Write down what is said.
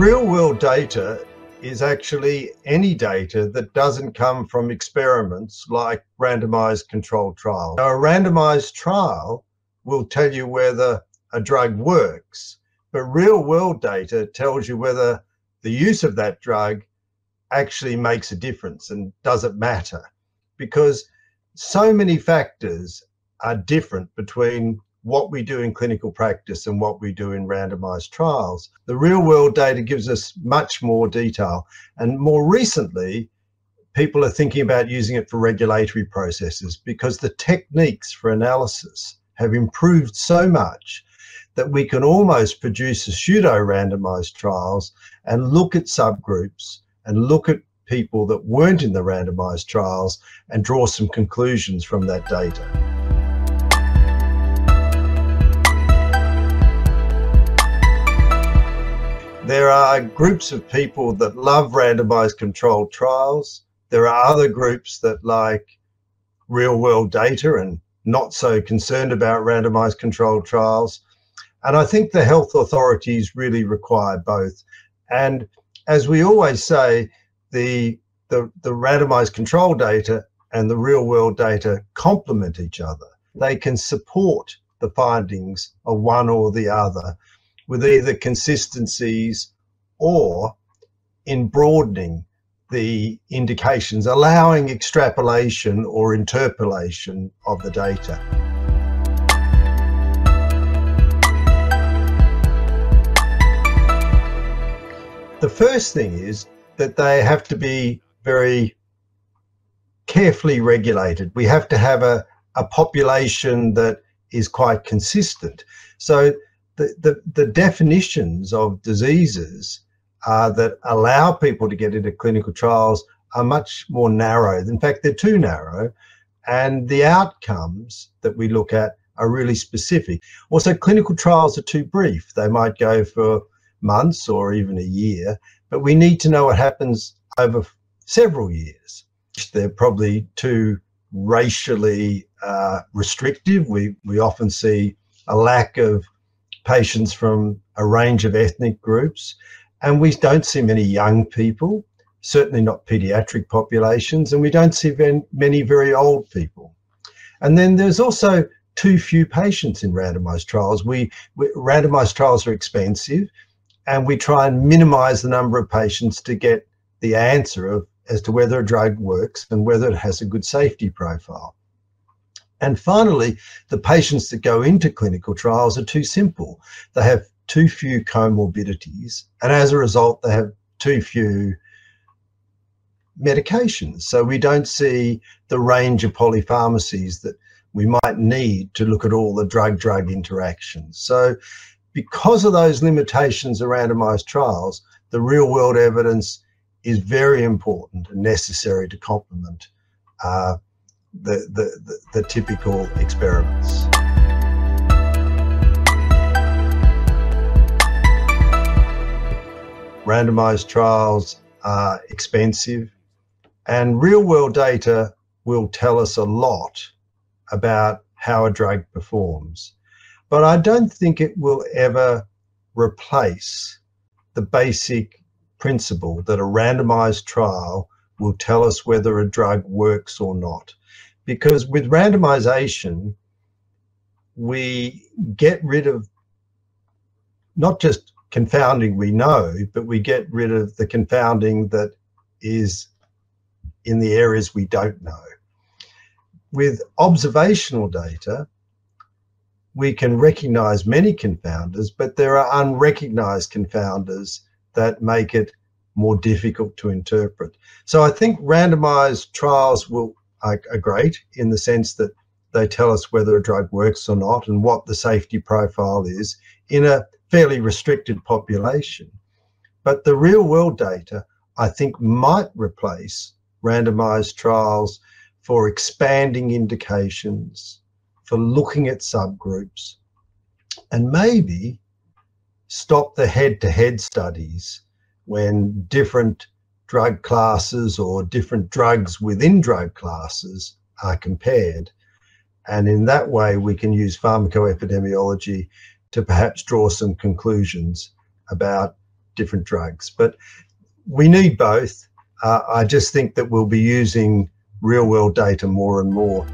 Real world data is actually any data that doesn't come from experiments like randomized controlled trials. Now, a randomized trial will tell you whether a drug works, but real world data tells you whether the use of that drug actually makes a difference and does it matter because so many factors are different between what we do in clinical practice and what we do in randomized trials. The real world data gives us much more detail. And more recently, people are thinking about using it for regulatory processes because the techniques for analysis have improved so much that we can almost produce a pseudo randomized trials and look at subgroups and look at people that weren't in the randomized trials and draw some conclusions from that data. There are groups of people that love randomized controlled trials. There are other groups that like real world data and not so concerned about randomized controlled trials. And I think the health authorities really require both. And as we always say, the, the, the randomized control data and the real world data complement each other. They can support the findings of one or the other with either consistencies or in broadening the indications, allowing extrapolation or interpolation of the data. The first thing is that they have to be very carefully regulated. We have to have a, a population that is quite consistent. So the, the, definitions of diseases uh, that allow people to get into clinical trials are much more narrow. In fact, they're too narrow. And the outcomes that we look at are really specific. Also, clinical trials are too brief. They might go for months or even a year, but we need to know what happens over several years. They're probably too racially uh, restrictive. We, we often see a lack of patients from a range of ethnic groups. And we don't see many young people, certainly not pediatric populations, and we don't see many very old people. And then there's also too few patients in randomized trials. We, we randomized trials are expensive, and we try and minimize the number of patients to get the answer of as to whether a drug works and whether it has a good safety profile. And finally, the patients that go into clinical trials are too simple. They have too few comorbidities, and as a result, they have too few medications. So we don't see the range of polypharmacies that we might need to look at all the drug-drug interactions. So because of those limitations of randomized trials, the real world evidence is very important and necessary to complement uh, the, the, the, typical experiments. Randomized trials are expensive, and real world data will tell us a lot about how a drug performs. But I don't think it will ever replace the basic principle that a randomized trial will tell us whether a drug works or not. Because with randomization, we get rid of not just confounding we know, but we get rid of the confounding that is in the areas we don't know. With observational data, we can recognize many confounders, but there are unrecognized confounders that make it more difficult to interpret. So I think randomized trials will are, are great in the sense that they tell us whether a drug works or not and what the safety profile is in a fairly restricted population. But the real world data, I think, might replace randomized trials for expanding indications, for looking at subgroups, and maybe stop the head to head studies when different drug classes or different drugs within drug classes are compared. And in that way, we can use pharmacoepidemiology to perhaps draw some conclusions about different drugs. But we need both. Uh, I just think that we'll be using real world data more and more.